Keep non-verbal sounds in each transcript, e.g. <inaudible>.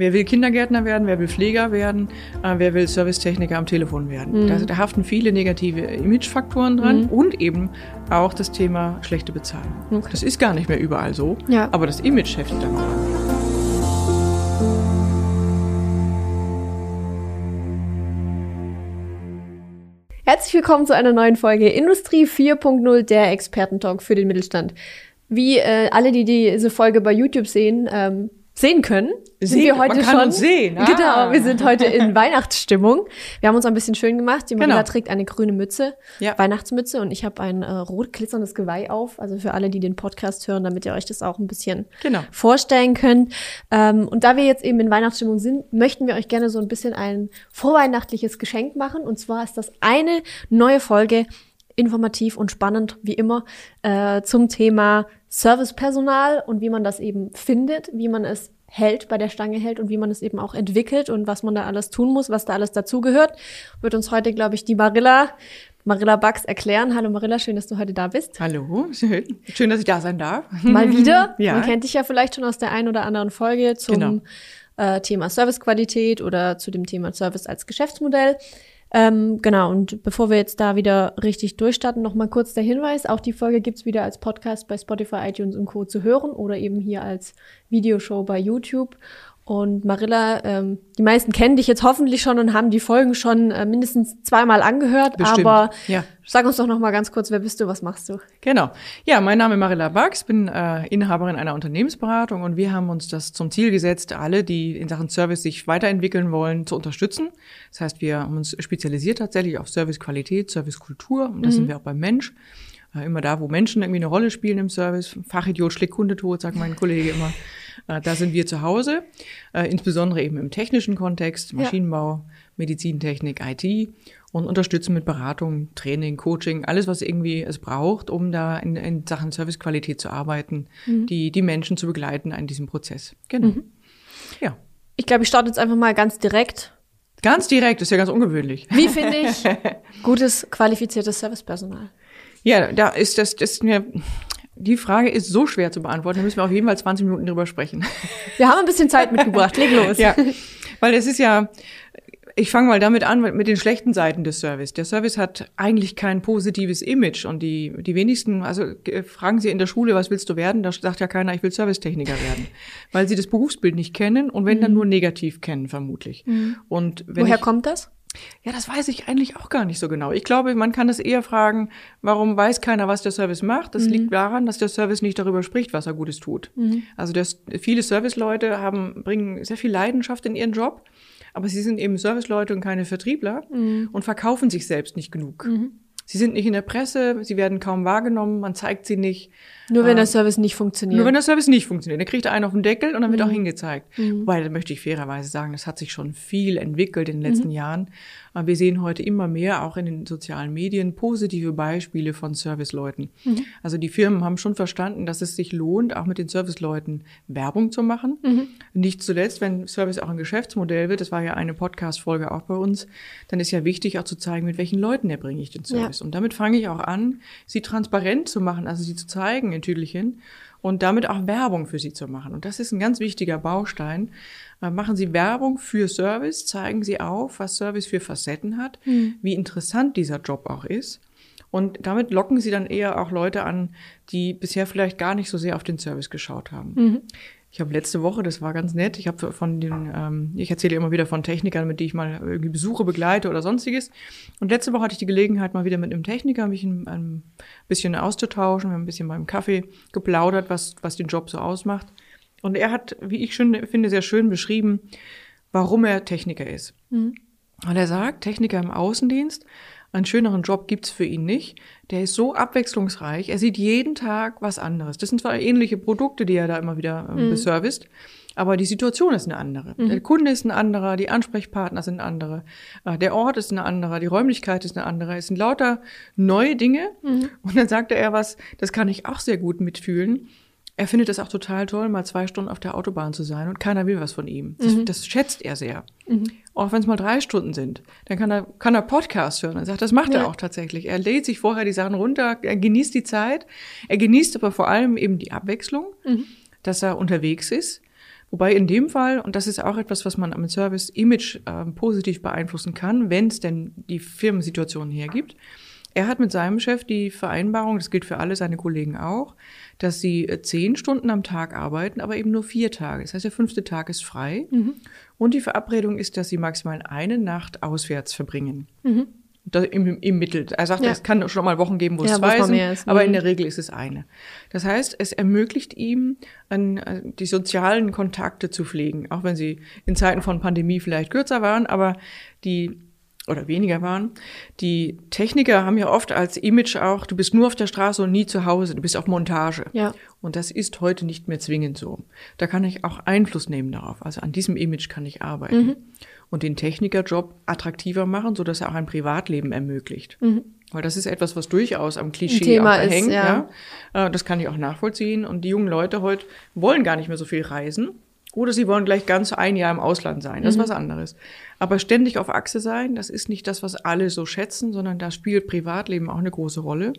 Wer will Kindergärtner werden, wer will Pfleger werden, äh, wer will Servicetechniker am Telefon werden. Mhm. Da, da, haften viele negative Imagefaktoren dran mhm. und eben auch das Thema schlechte Bezahlung. Okay. Das ist gar nicht mehr überall so, ja. aber das Image heftet dann dran. Herzlich willkommen zu einer neuen Folge Industrie 4.0, der Expertentalk für den Mittelstand. Wie äh, alle, die diese Folge bei YouTube sehen, ähm, sehen können, sind wir heute man kann schon. Uns sehen. Ah. Genau, wir sind heute in <laughs> Weihnachtsstimmung. Wir haben uns ein bisschen schön gemacht. Die Marina genau. trägt eine grüne Mütze, ja. Weihnachtsmütze, und ich habe ein äh, rot glitzerndes Geweih auf. Also für alle, die den Podcast hören, damit ihr euch das auch ein bisschen genau. vorstellen könnt. Ähm, und da wir jetzt eben in Weihnachtsstimmung sind, möchten wir euch gerne so ein bisschen ein vorweihnachtliches Geschenk machen. Und zwar ist das eine neue Folge informativ und spannend, wie immer, äh, zum Thema Servicepersonal und wie man das eben findet, wie man es hält, bei der Stange hält und wie man es eben auch entwickelt und was man da alles tun muss, was da alles dazugehört, wird uns heute, glaube ich, die Marilla, Marilla Bax erklären. Hallo Marilla, schön, dass du heute da bist. Hallo, schön. Schön, dass ich da sein darf. Mal wieder. <laughs> ja. Man kennt dich ja vielleicht schon aus der einen oder anderen Folge zum genau. äh, Thema Servicequalität oder zu dem Thema Service als Geschäftsmodell. Ähm, genau, und bevor wir jetzt da wieder richtig durchstarten, noch mal kurz der Hinweis, auch die Folge gibt's wieder als Podcast bei Spotify, iTunes und Co. zu hören oder eben hier als Videoshow bei YouTube. Und Marilla, ähm, die meisten kennen dich jetzt hoffentlich schon und haben die Folgen schon äh, mindestens zweimal angehört. Bestimmt. Aber ja. sag uns doch noch mal ganz kurz, wer bist du, was machst du? Genau. Ja, mein Name ist Marilla Bax, bin äh, Inhaberin einer Unternehmensberatung und wir haben uns das zum Ziel gesetzt, alle, die in Sachen Service sich weiterentwickeln wollen, zu unterstützen. Das heißt, wir haben uns spezialisiert tatsächlich auf Servicequalität, Servicekultur und das mhm. sind wir auch beim Mensch. Äh, immer da, wo Menschen irgendwie eine Rolle spielen im Service. Fachidiot schlägt Kunde tot, sagt mein Kollege immer. Äh, da sind wir zu Hause, äh, insbesondere eben im technischen Kontext, Maschinenbau. Medizintechnik, IT und unterstützen mit Beratung, Training, Coaching, alles, was irgendwie es braucht, um da in, in Sachen Servicequalität zu arbeiten, mhm. die, die Menschen zu begleiten in diesem Prozess. Genau. Mhm. Ja. Ich glaube, ich starte jetzt einfach mal ganz direkt. Ganz direkt, ist ja ganz ungewöhnlich. Wie finde ich <laughs> gutes, qualifiziertes Servicepersonal? Ja, da ist das, das ist mir, die Frage ist so schwer zu beantworten, da müssen wir auf jeden Fall 20 Minuten drüber sprechen. <laughs> Wir haben ein bisschen Zeit mitgebracht, leg los. Ja, weil es ist ja, ich fange mal damit an, mit den schlechten Seiten des Service. Der Service hat eigentlich kein positives Image und die, die wenigsten, also äh, fragen Sie in der Schule, was willst du werden? Da sagt ja keiner, ich will Servicetechniker werden, weil sie das Berufsbild nicht kennen und wenn mhm. dann nur negativ kennen, vermutlich. Mhm. Und Woher ich, kommt das? Ja, das weiß ich eigentlich auch gar nicht so genau. Ich glaube, man kann es eher fragen, warum weiß keiner, was der Service macht? Das mhm. liegt daran, dass der Service nicht darüber spricht, was er Gutes tut. Mhm. Also das, viele Serviceleute haben, bringen sehr viel Leidenschaft in ihren Job, aber sie sind eben Serviceleute und keine Vertriebler mhm. und verkaufen sich selbst nicht genug. Mhm. Sie sind nicht in der Presse, sie werden kaum wahrgenommen, man zeigt sie nicht. Nur wenn der Service nicht funktioniert. Nur wenn der Service nicht funktioniert. Dann kriegt er einen auf den Deckel und dann wird mhm. auch hingezeigt. Mhm. Wobei, da möchte ich fairerweise sagen, das hat sich schon viel entwickelt in den letzten mhm. Jahren. Wir sehen heute immer mehr, auch in den sozialen Medien, positive Beispiele von Serviceleuten. Mhm. Also die Firmen haben schon verstanden, dass es sich lohnt, auch mit den Serviceleuten Werbung zu machen. Mhm. Nicht zuletzt, wenn Service auch ein Geschäftsmodell wird, das war ja eine Podcast-Folge auch bei uns, dann ist ja wichtig auch zu zeigen, mit welchen Leuten erbringe ich den Service. Ja. Und damit fange ich auch an, sie transparent zu machen, also sie zu zeigen in Tüdelchen und damit auch Werbung für sie zu machen. Und das ist ein ganz wichtiger Baustein. Äh, machen Sie Werbung für Service, zeigen Sie auf, was Service für Facetten hat, mhm. wie interessant dieser Job auch ist. Und damit locken Sie dann eher auch Leute an, die bisher vielleicht gar nicht so sehr auf den Service geschaut haben. Mhm. Ich habe letzte Woche, das war ganz nett, ich habe von den, ähm, ich erzähle immer wieder von Technikern, mit denen ich mal irgendwie Besuche begleite oder sonstiges. Und letzte Woche hatte ich die Gelegenheit, mal wieder mit einem Techniker mich ein, ein bisschen auszutauschen. Wir haben ein bisschen beim Kaffee geplaudert, was, was den Job so ausmacht. Und er hat, wie ich schon finde, sehr schön beschrieben, warum er Techniker ist. Mhm. Und er sagt, Techniker im Außendienst einen schöneren Job gibt's für ihn nicht. Der ist so abwechslungsreich. Er sieht jeden Tag was anderes. Das sind zwar ähnliche Produkte, die er da immer wieder ähm, mhm. beserviced, aber die Situation ist eine andere. Mhm. Der Kunde ist ein anderer, die Ansprechpartner sind andere, äh, der Ort ist ein anderer, die Räumlichkeit ist eine andere. Es sind lauter neue Dinge. Mhm. Und dann sagte er was, das kann ich auch sehr gut mitfühlen. Er findet es auch total toll, mal zwei Stunden auf der Autobahn zu sein und keiner will was von ihm. Das, mhm. das schätzt er sehr. Mhm. Auch wenn es mal drei Stunden sind. Dann kann er, kann er Podcast hören. Er sagt, das macht ja. er auch tatsächlich. Er lädt sich vorher die Sachen runter, er genießt die Zeit. Er genießt aber vor allem eben die Abwechslung, mhm. dass er unterwegs ist Wobei in dem Fall, und das ist auch etwas, was man am Service-Image äh, positiv beeinflussen kann, wenn es denn die Firmensituation hergibt, er hat mit seinem Chef die Vereinbarung, das gilt für alle seine Kollegen auch, dass sie äh, zehn Stunden am Tag arbeiten, aber eben nur vier Tage. Das heißt, der fünfte Tag ist frei. Mhm. Und die Verabredung ist, dass sie maximal eine Nacht auswärts verbringen. Mhm. Im, Im Mittel. Er sagt, ja. es kann schon mal Wochen geben, wo ja, es zwei sind, ist. aber in mhm. der Regel ist es eine. Das heißt, es ermöglicht ihm, an, äh, die sozialen Kontakte zu pflegen, auch wenn sie in Zeiten von Pandemie vielleicht kürzer waren, aber die oder weniger waren. Die Techniker haben ja oft als Image auch, du bist nur auf der Straße und nie zu Hause, du bist auf Montage. Ja. Und das ist heute nicht mehr zwingend so. Da kann ich auch Einfluss nehmen darauf. Also an diesem Image kann ich arbeiten. Mhm. Und den Technikerjob attraktiver machen, sodass er auch ein Privatleben ermöglicht. Mhm. Weil das ist etwas, was durchaus am Klischee Thema hängt. Ist, ja. ja. Äh, das kann ich auch nachvollziehen. Und die jungen Leute heute wollen gar nicht mehr so viel reisen. Oder sie wollen gleich ganz ein Jahr im Ausland sein. Das ist mhm. was anderes. Aber ständig auf Achse sein, das ist nicht das, was alle so schätzen, sondern da spielt Privatleben auch eine große Rolle.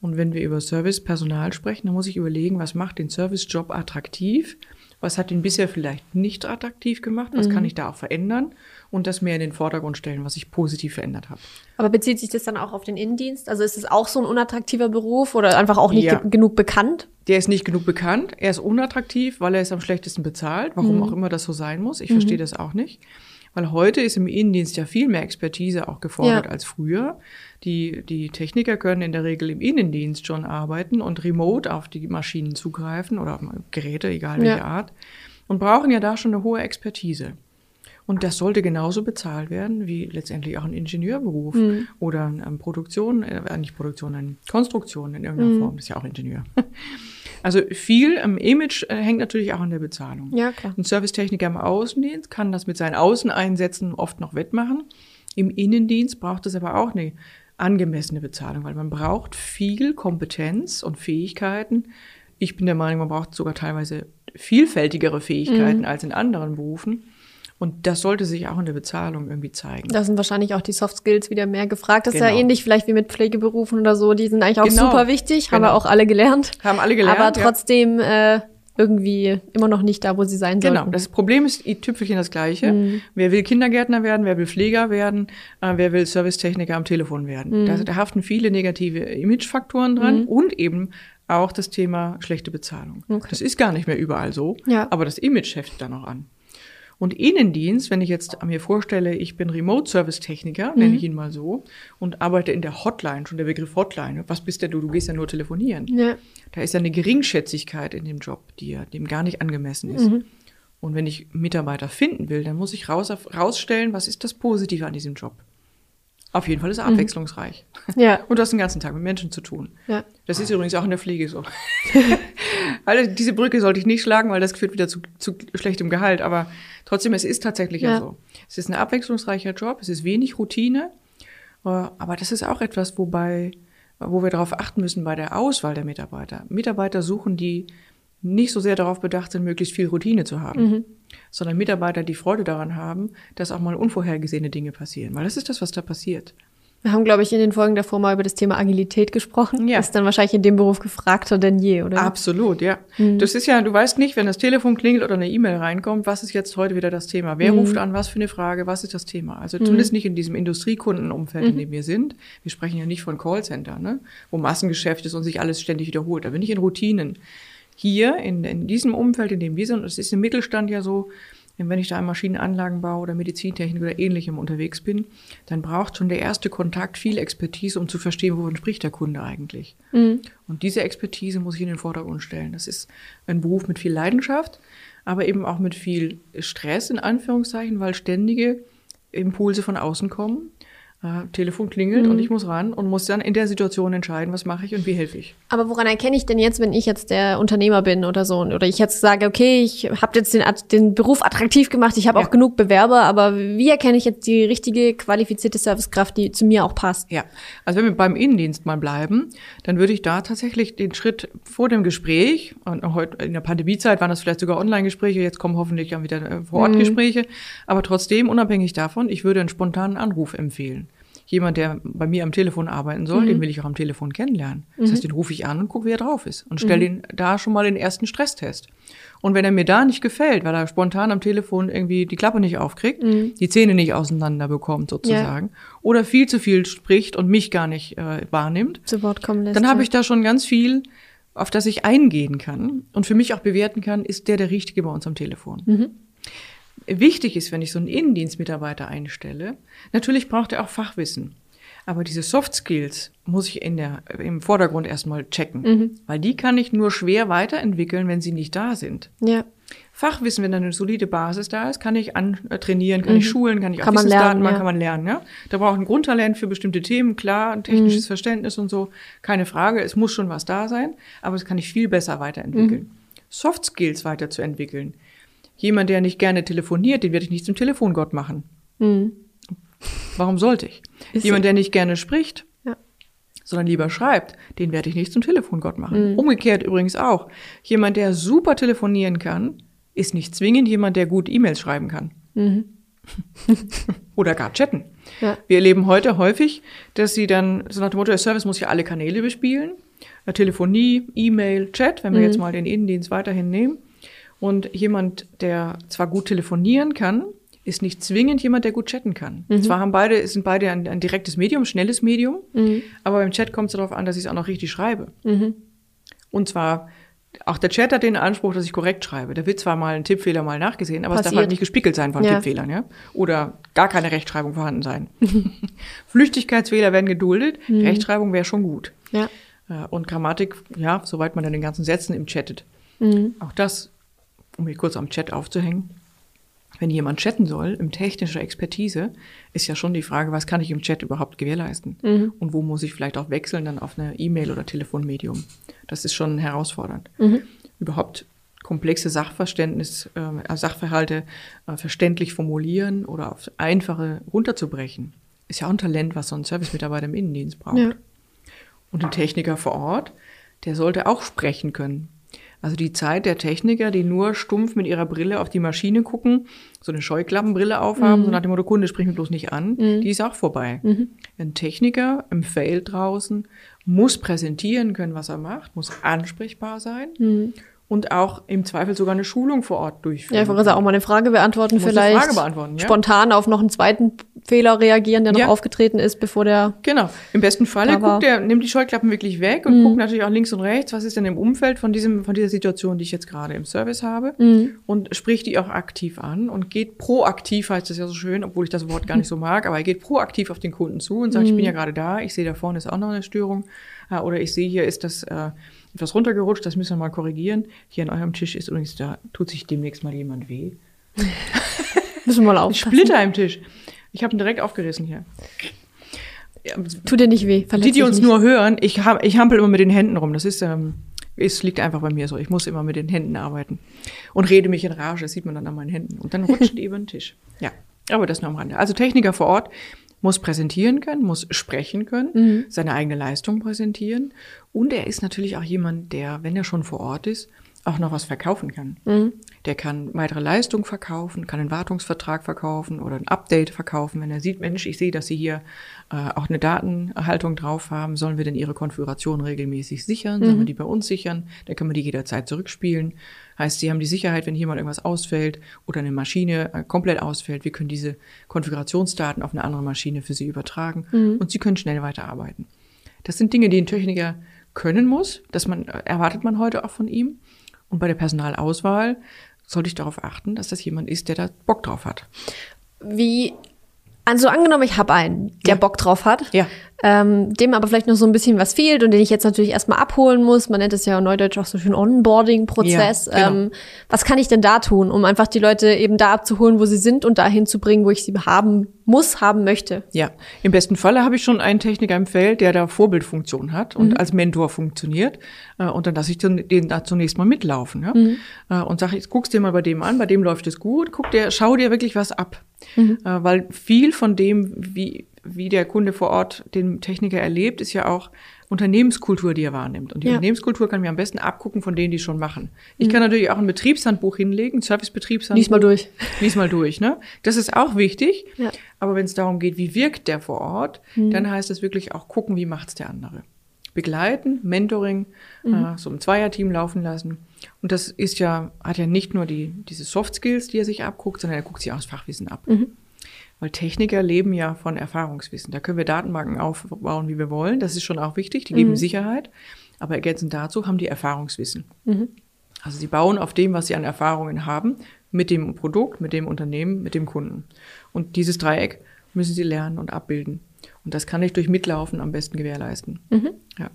Und wenn wir über Servicepersonal sprechen, dann muss ich überlegen, was macht den Servicejob attraktiv? Was hat ihn bisher vielleicht nicht attraktiv gemacht? Was mhm. kann ich da auch verändern? Und das mehr in den Vordergrund stellen, was ich positiv verändert habe. Aber bezieht sich das dann auch auf den Innendienst? Also ist es auch so ein unattraktiver Beruf oder einfach auch nicht ja. ge genug bekannt? Der ist nicht genug bekannt. Er ist unattraktiv, weil er ist am schlechtesten bezahlt. Warum mhm. auch immer das so sein muss. Ich mhm. verstehe das auch nicht. Weil heute ist im Innendienst ja viel mehr Expertise auch gefordert ja. als früher. Die, die Techniker können in der Regel im Innendienst schon arbeiten und remote auf die Maschinen zugreifen oder Geräte, egal welche ja. Art. Und brauchen ja da schon eine hohe Expertise. Und das sollte genauso bezahlt werden wie letztendlich auch ein Ingenieurberuf mhm. oder eine Produktion, äh, nicht Produktion, eine Konstruktion in irgendeiner mhm. Form. Das ist ja auch Ingenieur. Also viel im Image äh, hängt natürlich auch an der Bezahlung. Ja, klar. Ein Servicetechniker im Außendienst kann das mit seinen Außeneinsätzen oft noch wettmachen. Im Innendienst braucht es aber auch eine angemessene Bezahlung, weil man braucht viel Kompetenz und Fähigkeiten. Ich bin der Meinung, man braucht sogar teilweise vielfältigere Fähigkeiten mhm. als in anderen Berufen. Und das sollte sich auch in der Bezahlung irgendwie zeigen. Da sind wahrscheinlich auch die Soft Skills wieder mehr gefragt. Das genau. ist ja genau. ähnlich vielleicht wie mit Pflegeberufen oder so. Die sind eigentlich auch genau. super wichtig, haben genau. wir auch alle gelernt. Haben alle gelernt. Aber trotzdem ja. äh, irgendwie immer noch nicht da, wo sie sein genau. sollten. Genau. Das Problem ist i Tüpfelchen das Gleiche. Mhm. Wer will Kindergärtner werden? Wer will Pfleger werden? Äh, wer will Servicetechniker am Telefon werden? Mhm. Da, da haften viele negative Imagefaktoren dran mhm. und eben auch das Thema schlechte Bezahlung. Okay. Das ist gar nicht mehr überall so, ja. aber das Image heftet da noch an. Und Innendienst, wenn ich jetzt mir vorstelle, ich bin Remote-Service-Techniker, mhm. nenne ich ihn mal so, und arbeite in der Hotline, schon der Begriff Hotline. Was bist denn du? Du gehst ja nur telefonieren. Ja. Da ist ja eine Geringschätzigkeit in dem Job, die dem gar nicht angemessen ist. Mhm. Und wenn ich Mitarbeiter finden will, dann muss ich raus, rausstellen, was ist das Positive an diesem Job. Auf jeden Fall ist er mhm. abwechslungsreich. Ja. <laughs> Und du hast den ganzen Tag mit Menschen zu tun. Ja. Das ist übrigens auch in der Pflege so. <laughs> also diese Brücke sollte ich nicht schlagen, weil das führt wieder zu, zu schlechtem Gehalt. Aber trotzdem, es ist tatsächlich ja. ja so. Es ist ein abwechslungsreicher Job, es ist wenig Routine. Äh, aber das ist auch etwas, wobei, wo wir darauf achten müssen bei der Auswahl der Mitarbeiter. Mitarbeiter suchen, die nicht so sehr darauf bedacht sind, möglichst viel Routine zu haben. Mhm sondern Mitarbeiter, die Freude daran haben, dass auch mal unvorhergesehene Dinge passieren. Weil das ist das, was da passiert. Wir haben, glaube ich, in den Folgen davor mal über das Thema Agilität gesprochen. Ja. Ist dann wahrscheinlich in dem Beruf gefragter denn je, oder? Absolut, ja. Mhm. Das ist ja, du weißt nicht, wenn das Telefon klingelt oder eine E-Mail reinkommt, was ist jetzt heute wieder das Thema? Wer mhm. ruft an, was für eine Frage, was ist das Thema? Also zumindest mhm. nicht in diesem Industriekundenumfeld, in mhm. dem wir sind. Wir sprechen ja nicht von Callcenter, ne? wo Massengeschäft ist und sich alles ständig wiederholt. Da bin ich in Routinen hier in, in diesem Umfeld, in dem wir sind, es ist im Mittelstand ja so, wenn ich da im Maschinenanlagenbau oder Medizintechnik oder ähnlichem unterwegs bin, dann braucht schon der erste Kontakt viel Expertise, um zu verstehen, wovon spricht der Kunde eigentlich. Mhm. Und diese Expertise muss ich in den Vordergrund stellen. Das ist ein Beruf mit viel Leidenschaft, aber eben auch mit viel Stress in Anführungszeichen, weil ständige Impulse von außen kommen äh, Telefon klingelt mhm. und ich muss ran und muss dann in der Situation entscheiden, was mache ich und wie helfe ich. Aber woran erkenne ich denn jetzt, wenn ich jetzt der Unternehmer bin oder so oder ich jetzt sage, okay, ich habe jetzt den, den Beruf attraktiv gemacht, ich habe ja. auch genug Bewerber, aber wie erkenne ich jetzt die richtige qualifizierte Servicekraft, die zu mir auch passt? Ja, also wenn wir beim Innendienst mal bleiben, dann würde ich da tatsächlich den Schritt vor dem Gespräch und heute in der Pandemiezeit waren das vielleicht sogar Online-Gespräche, jetzt kommen hoffentlich dann wieder äh, Vor-Ort-Gespräche, mhm. aber trotzdem unabhängig davon, ich würde einen spontanen Anruf empfehlen. Jemand, der bei mir am Telefon arbeiten soll, mhm. den will ich auch am Telefon kennenlernen. Das mhm. heißt, den rufe ich an und gucke, wie er drauf ist und stelle mhm. da schon mal den ersten Stresstest. Und wenn er mir da nicht gefällt, weil er spontan am Telefon irgendwie die Klappe nicht aufkriegt, mhm. die Zähne nicht auseinander bekommt sozusagen, ja. oder viel zu viel spricht und mich gar nicht äh, wahrnimmt, zu Wort kommen lässt, dann habe ich da schon ganz viel, auf das ich eingehen kann und für mich auch bewerten kann, ist der der Richtige bei uns am Telefon. Wichtig ist, wenn ich so einen Innendienstmitarbeiter einstelle, natürlich braucht er auch Fachwissen. Aber diese Soft Skills muss ich in der, im Vordergrund erstmal checken. Mhm. Weil die kann ich nur schwer weiterentwickeln, wenn sie nicht da sind. Ja. Fachwissen, wenn da eine solide Basis da ist, kann ich antrainieren, kann mhm. ich schulen, kann ich kann auch Wissensdaten machen, ja. kann man lernen. Ja? Da braucht ein Grundtalent für bestimmte Themen, klar, ein technisches mhm. Verständnis und so, keine Frage. Es muss schon was da sein, aber es kann ich viel besser weiterentwickeln. Mhm. Soft Skills weiterzuentwickeln. Jemand, der nicht gerne telefoniert, den werde ich nicht zum Telefongott machen. Mhm. Warum sollte ich? Ist Jemand, der nicht gerne spricht, ja. sondern lieber schreibt, den werde ich nicht zum Telefongott machen. Mhm. Umgekehrt übrigens auch. Jemand, der super telefonieren kann, ist nicht zwingend jemand, der gut E-Mails schreiben kann. Mhm. <laughs> Oder gar chatten. Ja. Wir erleben heute häufig, dass sie dann, so nach dem Motto, der Service muss ja alle Kanäle bespielen. Telefonie, E-Mail, Chat, wenn wir mhm. jetzt mal den Innendienst weiterhin nehmen. Und jemand, der zwar gut telefonieren kann, ist nicht zwingend jemand, der gut chatten kann. Mhm. Zwar haben beide, sind beide ein, ein direktes Medium, schnelles Medium, mhm. aber beim Chat kommt es darauf an, dass ich es auch noch richtig schreibe. Mhm. Und zwar, auch der Chat hat den Anspruch, dass ich korrekt schreibe. Da wird zwar mal ein Tippfehler mal nachgesehen, aber Passiert. es darf halt nicht gespiegelt sein von ja. Tippfehlern, ja. Oder gar keine Rechtschreibung vorhanden sein. <laughs> Flüchtigkeitsfehler werden geduldet, mhm. Rechtschreibung wäre schon gut. Ja. Äh, und Grammatik, ja, soweit man dann den ganzen Sätzen im chattet. Mhm. Auch das, um hier kurz am Chat aufzuhängen, wenn jemand chatten soll, im technischer Expertise, ist ja schon die Frage, was kann ich im Chat überhaupt gewährleisten? Mhm. Und wo muss ich vielleicht auch wechseln dann auf eine E-Mail oder Telefonmedium? Das ist schon herausfordernd. Mhm. Überhaupt komplexe Sachverständnis, äh, Sachverhalte äh, verständlich formulieren oder auf einfache runterzubrechen, ist ja auch ein Talent, was so ein Servicemitarbeiter im Innendienst braucht. Ja. Und ein Techniker vor Ort, der sollte auch sprechen können. Also die Zeit der Techniker, die nur stumpf mit ihrer Brille auf die Maschine gucken, so eine Scheuklappenbrille aufhaben, mhm. so nach dem Motto, Kunde, sprich mich bloß nicht an, mhm. die ist auch vorbei. Mhm. Ein Techniker im Feld draußen muss präsentieren können, was er macht, muss ansprechbar sein mhm und auch im Zweifel sogar eine Schulung vor Ort durchführen. Ja, ich wollte auch mal eine Frage beantworten, vielleicht Frage beantworten, ja? spontan auf noch einen zweiten Fehler reagieren, der noch ja. aufgetreten ist, bevor der Genau. Im besten Falle guckt der nimmt die Scheuklappen wirklich weg und mhm. guckt natürlich auch links und rechts, was ist denn im Umfeld von diesem von dieser Situation, die ich jetzt gerade im Service habe mhm. und spricht die auch aktiv an und geht proaktiv heißt das ja so schön, obwohl ich das Wort gar nicht so mag, aber er geht proaktiv auf den Kunden zu und sagt, mhm. ich bin ja gerade da, ich sehe da vorne ist auch noch eine Störung oder ich sehe hier ist das äh, etwas runtergerutscht, das müssen wir mal korrigieren. Hier an eurem Tisch ist übrigens, da tut sich demnächst mal jemand weh. <laughs> müssen wir mal aufpassen. Splitter im Tisch. Ich habe ihn direkt aufgerissen hier. Tut dir nicht weh? Verletzt die, die uns nicht. nur hören, ich, hab, ich hampel immer mit den Händen rum. Das ist, ähm, es liegt einfach bei mir so. Ich muss immer mit den Händen arbeiten und rede mich in Rage. Das sieht man dann an meinen Händen. Und dann rutschen die <laughs> über den Tisch. Ja, aber das nur am Rande. Also Techniker vor Ort muss präsentieren können, muss sprechen können, mhm. seine eigene Leistung präsentieren. Und er ist natürlich auch jemand, der, wenn er schon vor Ort ist, auch noch was verkaufen kann. Mhm. Der kann weitere Leistung verkaufen, kann einen Wartungsvertrag verkaufen oder ein Update verkaufen. Wenn er sieht, Mensch, ich sehe, dass Sie hier äh, auch eine Datenerhaltung drauf haben, sollen wir denn Ihre Konfiguration regelmäßig sichern? Mhm. Sollen wir die bei uns sichern? Dann können wir die jederzeit zurückspielen. Heißt, Sie haben die Sicherheit, wenn hier mal irgendwas ausfällt oder eine Maschine äh, komplett ausfällt, wir können diese Konfigurationsdaten auf eine andere Maschine für Sie übertragen mhm. und Sie können schnell weiterarbeiten. Das sind Dinge, die ein Techniker können muss. Das man, äh, erwartet man heute auch von ihm. Und bei der Personalauswahl sollte ich darauf achten, dass das jemand ist, der da Bock drauf hat. Wie, also angenommen, ich habe einen, der ja. Bock drauf hat. Ja ähm, dem aber vielleicht noch so ein bisschen was fehlt und den ich jetzt natürlich erstmal abholen muss. Man nennt es ja neudeutsch auch so schön Onboarding-Prozess. Ja, genau. ähm, was kann ich denn da tun, um einfach die Leute eben da abzuholen, wo sie sind und dahin zu bringen, wo ich sie haben muss, haben möchte? Ja, im besten Falle habe ich schon einen Techniker im Feld, der da Vorbildfunktion hat und mhm. als Mentor funktioniert. Äh, und dann lasse ich den, den da zunächst mal mitlaufen ja? Mhm. Äh, und sage, jetzt guckst dir mal bei dem an, bei dem läuft es gut, guck dir, schau dir wirklich was ab. Mhm. Äh, weil viel von dem, wie wie der Kunde vor Ort den Techniker erlebt, ist ja auch Unternehmenskultur, die er wahrnimmt. Und die ja. Unternehmenskultur kann mir am besten abgucken von denen, die schon machen. Ich mhm. kann natürlich auch ein Betriebshandbuch hinlegen, ein Servicebetriebshandbuch. Lies mal durch. Lies mal durch, ne? Das ist auch wichtig. Ja. Aber wenn es darum geht, wie wirkt der vor Ort, mhm. dann heißt es wirklich auch gucken, wie macht's der andere. Begleiten, Mentoring, mhm. äh, so ein Zweierteam laufen lassen. Und das ist ja, hat ja nicht nur die, diese Soft Skills, die er sich abguckt, sondern er guckt sich auch das Fachwissen ab. Weil Techniker leben ja von Erfahrungswissen. Da können wir Datenbanken aufbauen, wie wir wollen. Das ist schon auch wichtig. Die geben mhm. Sicherheit. Aber ergänzend dazu haben die Erfahrungswissen. Mhm. Also sie bauen auf dem, was sie an Erfahrungen haben, mit dem Produkt, mit dem Unternehmen, mit dem Kunden. Und dieses Dreieck müssen sie lernen und abbilden. Und das kann ich durch Mitlaufen am besten gewährleisten. Mhm. Ja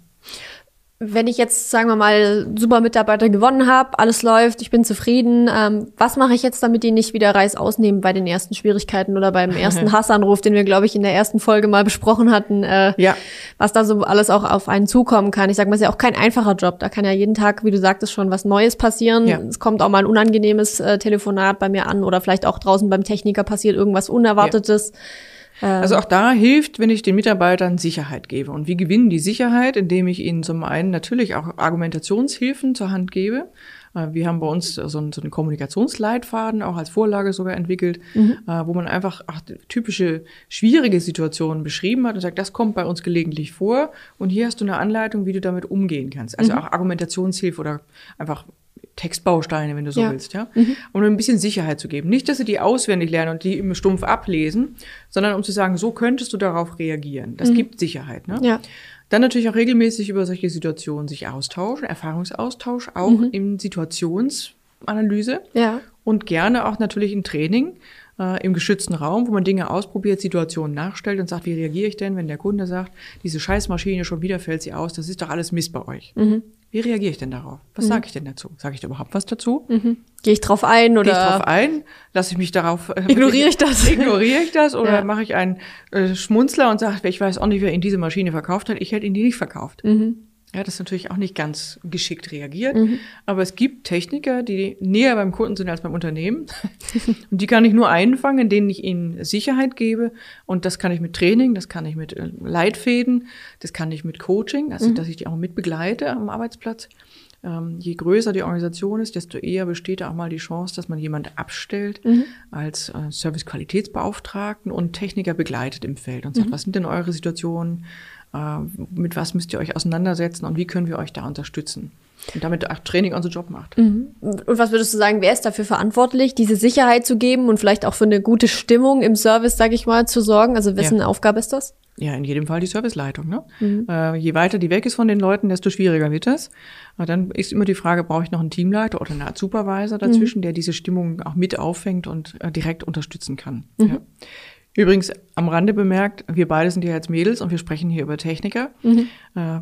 wenn ich jetzt, sagen wir mal, super Mitarbeiter gewonnen habe, alles läuft, ich bin zufrieden, ähm, was mache ich jetzt, damit die nicht wieder Reis ausnehmen bei den ersten Schwierigkeiten oder beim ersten <laughs> Hassanruf, den wir, glaube ich, in der ersten Folge mal besprochen hatten, äh, ja. was da so alles auch auf einen zukommen kann. Ich sage mal, es ist ja auch kein einfacher Job. Da kann ja jeden Tag, wie du sagtest, schon was Neues passieren. Ja. Es kommt auch mal ein unangenehmes äh, Telefonat bei mir an oder vielleicht auch draußen beim Techniker passiert irgendwas Unerwartetes. Ja. Also auch da hilft, wenn ich den Mitarbeitern Sicherheit gebe. Und wie gewinnen die Sicherheit? Indem ich ihnen zum einen natürlich auch Argumentationshilfen zur Hand gebe. Äh, wir haben bei uns so einen, so einen Kommunikationsleitfaden auch als Vorlage sogar entwickelt, mhm. Äh, wo man einfach ach, typische schwierige Situationen beschrieben hat und sagt, das kommt bei uns gelegentlich vor und hier hast du eine Anleitung, wie du damit umgehen kannst. Also mhm. auch Argumentationshilfe oder einfach Textbausteine, wenn du so ja. willst, ja. Mhm. Um ein bisschen Sicherheit zu geben. Nicht, dass sie die auswendig lernen und die im Stumpf ablesen, sondern um zu sagen, so könntest du darauf reagieren. Das mhm. gibt Sicherheit, ne? Ja. Dann natürlich auch regelmäßig über solche Situationen sich austauschen, Erfahrungsaustausch, auch mhm. in Situationsanalyse. Ja. Und gerne auch natürlich in Training äh, im geschützten Raum, wo man Dinge ausprobiert, Situationen nachstellt und sagt, wie reagiere ich denn, wenn der Kunde sagt, diese Scheißmaschine schon wieder fällt sie aus, das ist doch alles Mist bei euch. Mhm. Wie reagiere ich denn darauf? Was mhm. sage ich denn dazu? Sage ich da überhaupt was dazu? Mhm. Gehe ich drauf ein oder? Gehe ich drauf ein? Lasse ich mich darauf? Äh, ignoriere ich das? <laughs> Ignoriere ich das oder ja. mache ich einen äh, Schmunzler und sage, ich weiß auch nicht, wer Ihnen diese Maschine verkauft hat. Ich hätte Ihnen die nicht verkauft. Mhm. Ja, das ist natürlich auch nicht ganz geschickt reagiert. Mhm. Aber es gibt Techniker, die näher beim Kunden sind als beim Unternehmen. <laughs> und die kann ich nur einfangen, in denen ich ihnen Sicherheit gebe. Und das kann ich mit Training, das kann ich mit äh, Leitfäden, das kann ich mit Coaching, also mhm. dass ich die auch mit begleite am Arbeitsplatz. Ähm, je größer die Organisation ist, desto eher besteht auch mal die Chance, dass man jemand abstellt mhm. als äh, Service-Qualitätsbeauftragten und Techniker begleitet im Feld und sagt, mhm. was sind denn eure Situationen? Äh, mit was müsst ihr euch auseinandersetzen und wie können wir euch da unterstützen? Und damit auch Training unser Job macht. Mhm. Und was würdest du sagen, wer ist dafür verantwortlich, diese Sicherheit zu geben und vielleicht auch für eine gute Stimmung im Service, sage ich mal, zu sorgen? Also wessen ja. Aufgabe ist das? Ja, in jedem Fall die Serviceleitung. Ne? Mhm. Äh, je weiter die weg ist von den Leuten, desto schwieriger wird es. Aber dann ist immer die Frage, brauche ich noch einen Teamleiter oder eine Art Supervisor dazwischen, mhm. der diese Stimmung auch mit auffängt und äh, direkt unterstützen kann. Mhm. Ja. Übrigens am Rande bemerkt, wir beide sind ja jetzt Mädels und wir sprechen hier über Techniker. Mhm. Äh,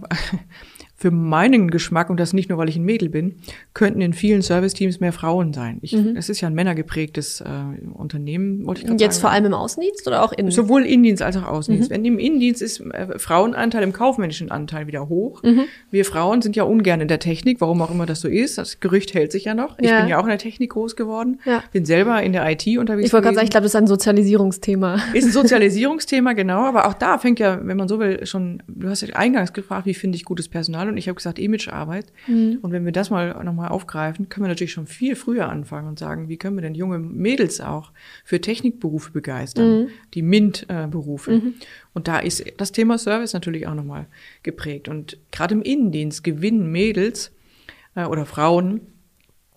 für meinen Geschmack, und das nicht nur, weil ich ein Mädel bin, könnten in vielen Serviceteams mehr Frauen sein. Ich, mhm. Es ist ja ein männergeprägtes äh, Unternehmen, wollte ich gerade Jetzt sagen. vor allem im Außendienst oder auch Innendienst? Sowohl Innendienst als auch Außendienst. Mhm. Wenn im Innendienst ist äh, Frauenanteil im kaufmännischen Anteil wieder hoch. Mhm. Wir Frauen sind ja ungern in der Technik, warum auch immer das so ist. Das Gerücht hält sich ja noch. Ich bin ja auch in der Technik groß geworden. Ja. Bin selber in der IT unterwegs. Ich wollte gerade sagen, ich glaube, das ist ein Sozialisierungsthema. Ist ein <laughs> Sozialisierungsthema, genau. Aber auch da fängt ja, wenn man so will, schon, du hast ja eingangs gefragt, wie finde ich gutes Personal? Und ich habe gesagt, Imagearbeit. Mhm. Und wenn wir das mal nochmal aufgreifen, können wir natürlich schon viel früher anfangen und sagen, wie können wir denn junge Mädels auch für Technikberufe begeistern, mhm. die MINT-Berufe. Mhm. Und da ist das Thema Service natürlich auch nochmal geprägt. Und gerade im Innendienst gewinnen Mädels äh, oder Frauen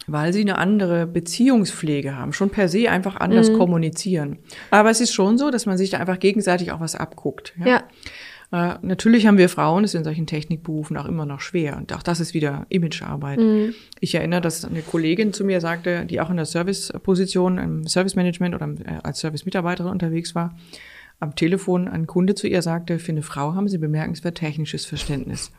weil sie eine andere Beziehungspflege haben, schon per se einfach anders mhm. kommunizieren. Aber es ist schon so, dass man sich da einfach gegenseitig auch was abguckt. Ja. ja. Äh, natürlich haben wir Frauen, es in solchen Technikberufen auch immer noch schwer. Und auch das ist wieder Imagearbeit. Mhm. Ich erinnere, dass eine Kollegin zu mir sagte, die auch in der Serviceposition, im Servicemanagement oder äh, als Service-Mitarbeiterin unterwegs war, am Telefon ein Kunde zu ihr sagte, für eine Frau haben sie bemerkenswert technisches Verständnis.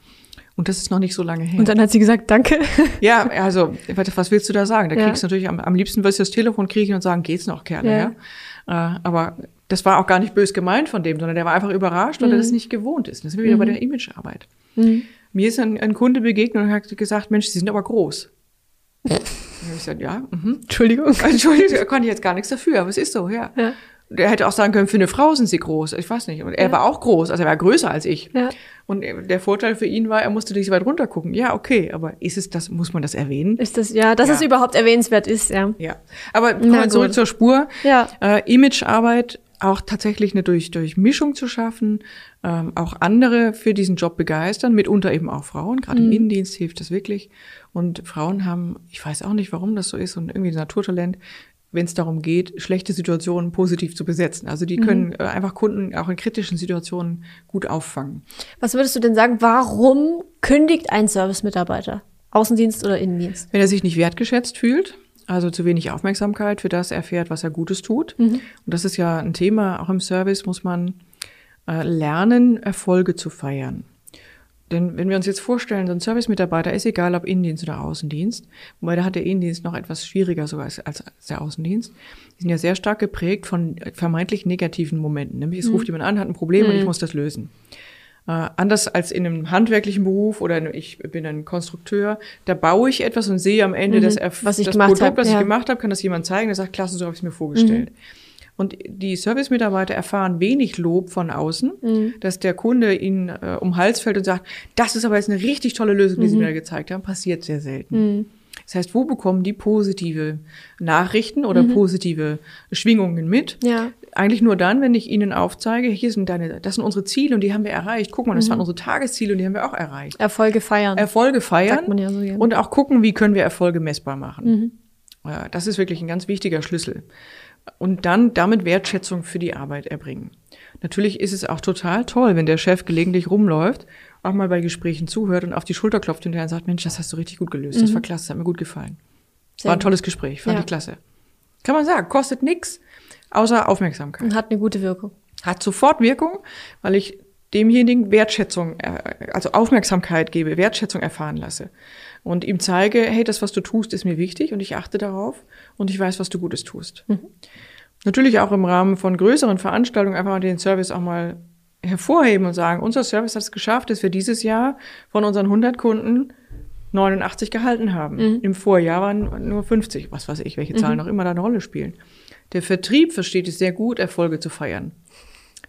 Und das ist noch nicht so lange her. Und dann hat sie gesagt, danke. <laughs> Ja, also, was willst du da sagen? Da ja. kriegst du natürlich, am, am liebsten wirst du das Telefon kriegen und sagen, geht's noch, Kerle, ja. ja? Äh, aber das war auch gar nicht bös gemeint von dem, sondern der war einfach überrascht, weil mhm. er das nicht gewohnt ist. Das sind wir wieder mhm. bei der Imagearbeit. Mhm. Mir ist ein, ein, Kunde begegnet und hat gesagt, Mensch, Sie sind aber groß. <laughs> Und ich gesagt, ja, mhm. Entschuldigung. Entschuldigung, da konnte ich jetzt gar nichts dafür, aber es ist so, ja. ja. Der hätte auch sagen können, für eine Frau sind sie groß. Ich weiß nicht. Und er ja. war auch groß, also er war größer als ich. Ja. Und der Vorteil für ihn war, er musste nicht so weit runter gucken. Ja, okay, aber ist es das, muss man das erwähnen? Ist das, ja, dass ja. es überhaupt erwähnenswert ist, ja. Ja. Aber kommen wir zurück zur Spur. Ja. Äh, Imagearbeit auch tatsächlich eine durch, durch Mischung zu schaffen, ähm, auch andere für diesen Job begeistern, mitunter eben auch Frauen. Gerade mhm. im Innendienst hilft das wirklich. Und Frauen haben, ich weiß auch nicht, warum das so ist, und irgendwie ein Naturtalent, wenn es darum geht, schlechte Situationen positiv zu besetzen. Also die können mhm. Einfach Kunden auch in kritischen Situationen gut auffangen. Was würdest du denn sagen, warum kündigt ein Service-Mitarbeiter? Außendienst oder Innendienst? Wenn er sich nicht wertgeschätzt fühlt, also zu wenig Aufmerksamkeit für das erfährt, was er Gutes tut. Mhm. Und das ist ja ein Thema, auch im Service muss man äh, lernen, Erfolge zu feiern. Denn wenn wir uns jetzt vorstellen, so ein Service-Mitarbeiter ist egal, ob Innendienst oder Außendienst, wobei da hat der Innendienst noch etwas schwieriger sogar als, als der Außendienst. Die sind ja sehr stark geprägt von vermeintlich negativen Momenten. Nämlich es mhm. ruft jemand an, hat ein Problem mhm. und ich mhm. muss das lösen. Äh, anders als in einem handwerklichen Beruf oder ich bin ein Konstrukteur, da baue ich etwas und sehe am Ende mhm. das, was ich das gemacht Produkt, hab, was ja. ich gemacht habe, kann das jemand zeigen, der sagt, klasse, so habe ich es mir vorgestellt. Mhm. Und die Service-Mitarbeiter erfahren wenig Lob von außen, mhm. dass der Kunde ihnen äh, um Hals fällt und sagt, das ist aber jetzt eine richtig tolle Lösung, die mhm. Sie mir gezeigt haben, passiert sehr selten. Mhm. Das heißt, wo bekommen die positive Nachrichten oder mhm. positive Schwingungen mit? Ja. Eigentlich nur dann, wenn ich ihnen aufzeige, hier sind deine, das sind unsere Ziele und die haben wir erreicht. Guck mal, das mhm. waren unsere Tagesziele und die haben wir auch erreicht. Erfolge feiern. Erfolge feiern ja so und auch gucken, wie können wir Erfolge messbar machen. Mhm. Ja, das ist wirklich ein ganz wichtiger Schlüssel und dann damit Wertschätzung für die Arbeit erbringen. Natürlich ist es auch total toll, wenn der Chef gelegentlich rumläuft, auch mal bei Gesprächen zuhört und auf die Schulter klopft hinterher und sagt, Mensch, das hast du richtig gut gelöst, das mhm. war klasse, das hat mir gut gefallen. Sehr war ein tolles Gespräch, fand ja. ich klasse. Kann man sagen, kostet nix, außer Aufmerksamkeit. Und hat eine gute Wirkung. Hat sofort Wirkung, weil ich demjenigen Wertschätzung, äh, also Aufmerksamkeit gebe, Wertschätzung erfahren lasse und ihm zeige, hey, das, was du tust, ist mir wichtig und ich achte darauf und ich weiß, was du Gutes tust. Mhm. Natürlich auch im Rahmen von größeren Veranstaltungen einfach den Service auch mal hervorheben und sagen, unser Service hat es geschafft, dass wir dieses Jahr von unseren 100 Kunden 89 gehalten haben. Mhm. Im Vorjahr waren nur 50, was weiß ich, welche Zahlen mhm. noch immer da eine Rolle spielen. Der Vertrieb versteht es sehr gut, Erfolge zu feiern.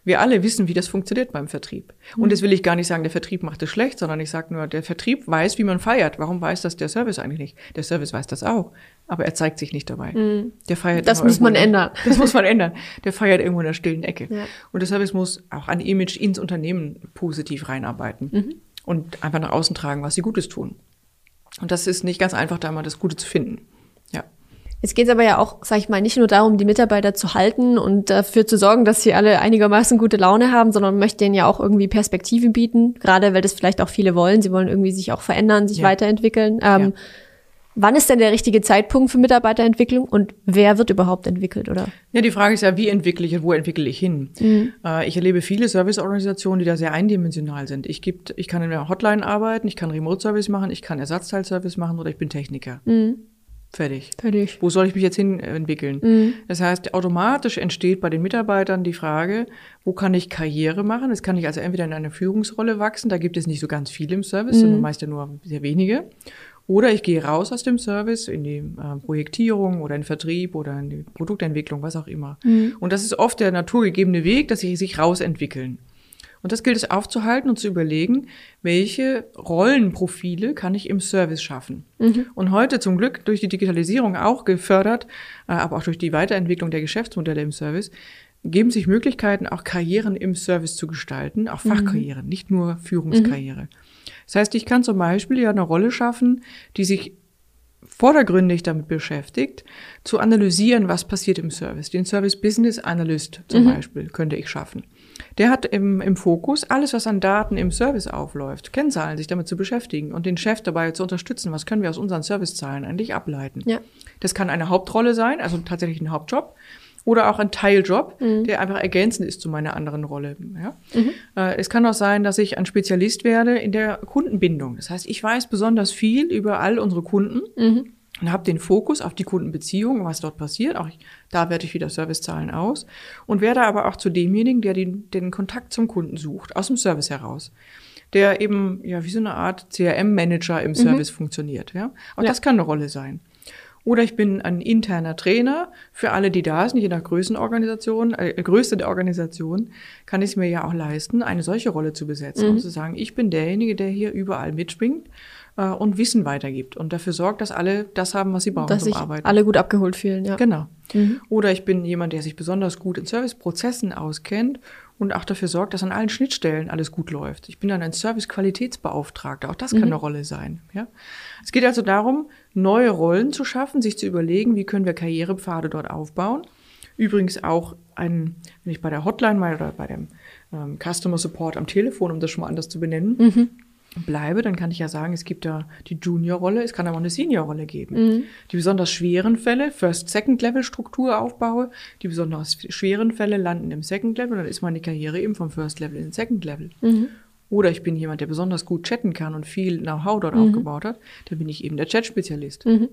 Wir alle wissen, wie das funktioniert beim Vertrieb. Und das will ich gar nicht sagen, der Vertrieb macht es schlecht, sondern ich sage nur, der Vertrieb weiß, wie man feiert. Warum weiß das der Service eigentlich nicht? Der Service weiß das auch, aber er zeigt sich nicht dabei. Mhm. Der feiert das muss man ändern. <laughs> Das muss man ändern. Der feiert irgendwo in der stillen Ecke. Ja. Und der Service muss auch ein Image ins Unternehmen positiv reinarbeiten mhm. und einfach nach außen tragen, was sie Gutes tun. Und das ist nicht ganz einfach, da mal das Gute zu finden. Jetzt geht es aber ja auch, sag ich mal, nicht nur darum, die Mitarbeiter zu halten und dafür zu sorgen, dass sie alle einigermaßen gute Laune haben, sondern man möchte denen ja auch irgendwie Perspektiven bieten, gerade weil das vielleicht auch viele wollen. Sie wollen irgendwie sich auch verändern, sich ja. weiterentwickeln. Ähm, ja. Wann ist denn der richtige Zeitpunkt für Mitarbeiterentwicklung und wer wird überhaupt entwickelt, oder? Ja, die Frage ist ja, wie entwickle ich und wo entwickle ich hin? Mhm. Äh, ich erlebe viele Serviceorganisationen, die da sehr eindimensional sind. Ich, gibt, ich kann in der Hotline arbeiten, ich kann Remote-Service machen, ich kann Ersatzteilservice machen oder ich bin Techniker. Mhm. Fertig. Fertig. Wo soll ich mich jetzt hin entwickeln? Mhm. Das heißt, automatisch entsteht bei den Mitarbeitern die Frage, wo kann ich Karriere machen? Das kann ich also entweder in eine Führungsrolle wachsen, da gibt es nicht so ganz viele im Service, mhm. sondern meist ja nur sehr wenige. Oder ich gehe raus aus dem Service in die äh, Projektierung oder in den Vertrieb oder in die Produktentwicklung, was auch immer. Mhm. Und das ist oft der naturgegebene Weg, dass sie sich rausentwickeln. Und das gilt es aufzuhalten und zu überlegen, welche Rollenprofile kann ich im Service schaffen. Mhm. Und heute zum Glück durch die Digitalisierung auch gefördert, äh, aber auch durch die Weiterentwicklung der Geschäftsmodelle im Service, geben sich Möglichkeiten, auch Karrieren im Service zu gestalten, auch mhm. Fachkarrieren, mhm. nicht nur Führungskarriere. Mhm. Das heißt, ich kann zum Beispiel ja eine Rolle schaffen, die sich vordergründig damit beschäftigt, zu analysieren, was passiert im Service. Den Service Business Analyst zum mhm. Beispiel könnte ich schaffen. Der hat im, im Fokus alles, was an Daten im Service aufläuft, Kennzahlen, sich damit zu beschäftigen und den Chef dabei zu unterstützen, was können wir aus unseren Servicezahlen eigentlich ableiten. Ja. Das kann eine Hauptrolle sein, also tatsächlich ein Hauptjob oder auch ein Teiljob, mhm. der einfach ergänzend ist zu meiner anderen Rolle. Ja? Mhm. Äh, es kann auch sein, dass ich ein Spezialist werde in der Kundenbindung. Das heißt, ich weiß besonders viel über all unsere Kunden. Mhm und habe den Fokus auf die Kundenbeziehung, was dort passiert. Auch ich, da werte ich wieder Servicezahlen aus und werde aber auch zu demjenigen, der den, den Kontakt zum Kunden sucht, aus dem Service heraus. Der eben ja wie so eine Art CRM-Manager im mhm. Service mhm. funktioniert. Ja, auch ja. das kann eine Rolle sein. Oder ich bin ein interner Trainer für alle, die da sind, je nach Größenorganisation, äh, Größe der Organisation, kann ich es mir ja auch leisten, eine solche Rolle zu besetzen mhm. und zu sagen, ich bin derjenige, der hier überall mitspringt äh, und Wissen weitergibt und dafür sorgt, dass alle das haben, was sie brauchen dass zum sich Arbeiten. alle gut abgeholt fühlen, ja. Genau. Mhm. Oder ich bin jemand, der sich besonders gut in Serviceprozessen auskennt und auch dafür sorgt, dass an allen Schnittstellen alles gut läuft. Ich bin dann ein Service-Qualitätsbeauftragter. Auch das kann mhm. eine Rolle sein. Ja? Es geht also darum, neue Rollen zu schaffen, sich zu überlegen, wie können wir Karrierepfade dort aufbauen. Übrigens auch ein, wenn ich bei der Hotline mal oder bei dem ähm, Customer Support am Telefon, um das schon mal anders zu benennen, mhm bleibe, dann kann ich ja sagen, es gibt da die Junior-Rolle, es kann aber auch eine Senior-Rolle geben. Mhm. Die besonders schweren Fälle, First-Second-Level-Struktur aufbaue, die besonders schweren Fälle landen im Second-Level, dann ist meine Karriere eben vom First-Level in Second-Level. Mhm. Oder ich bin jemand, der besonders gut chatten kann und viel Know-how dort mhm. aufgebaut hat, dann bin ich eben der Chat-Spezialist. Mhm.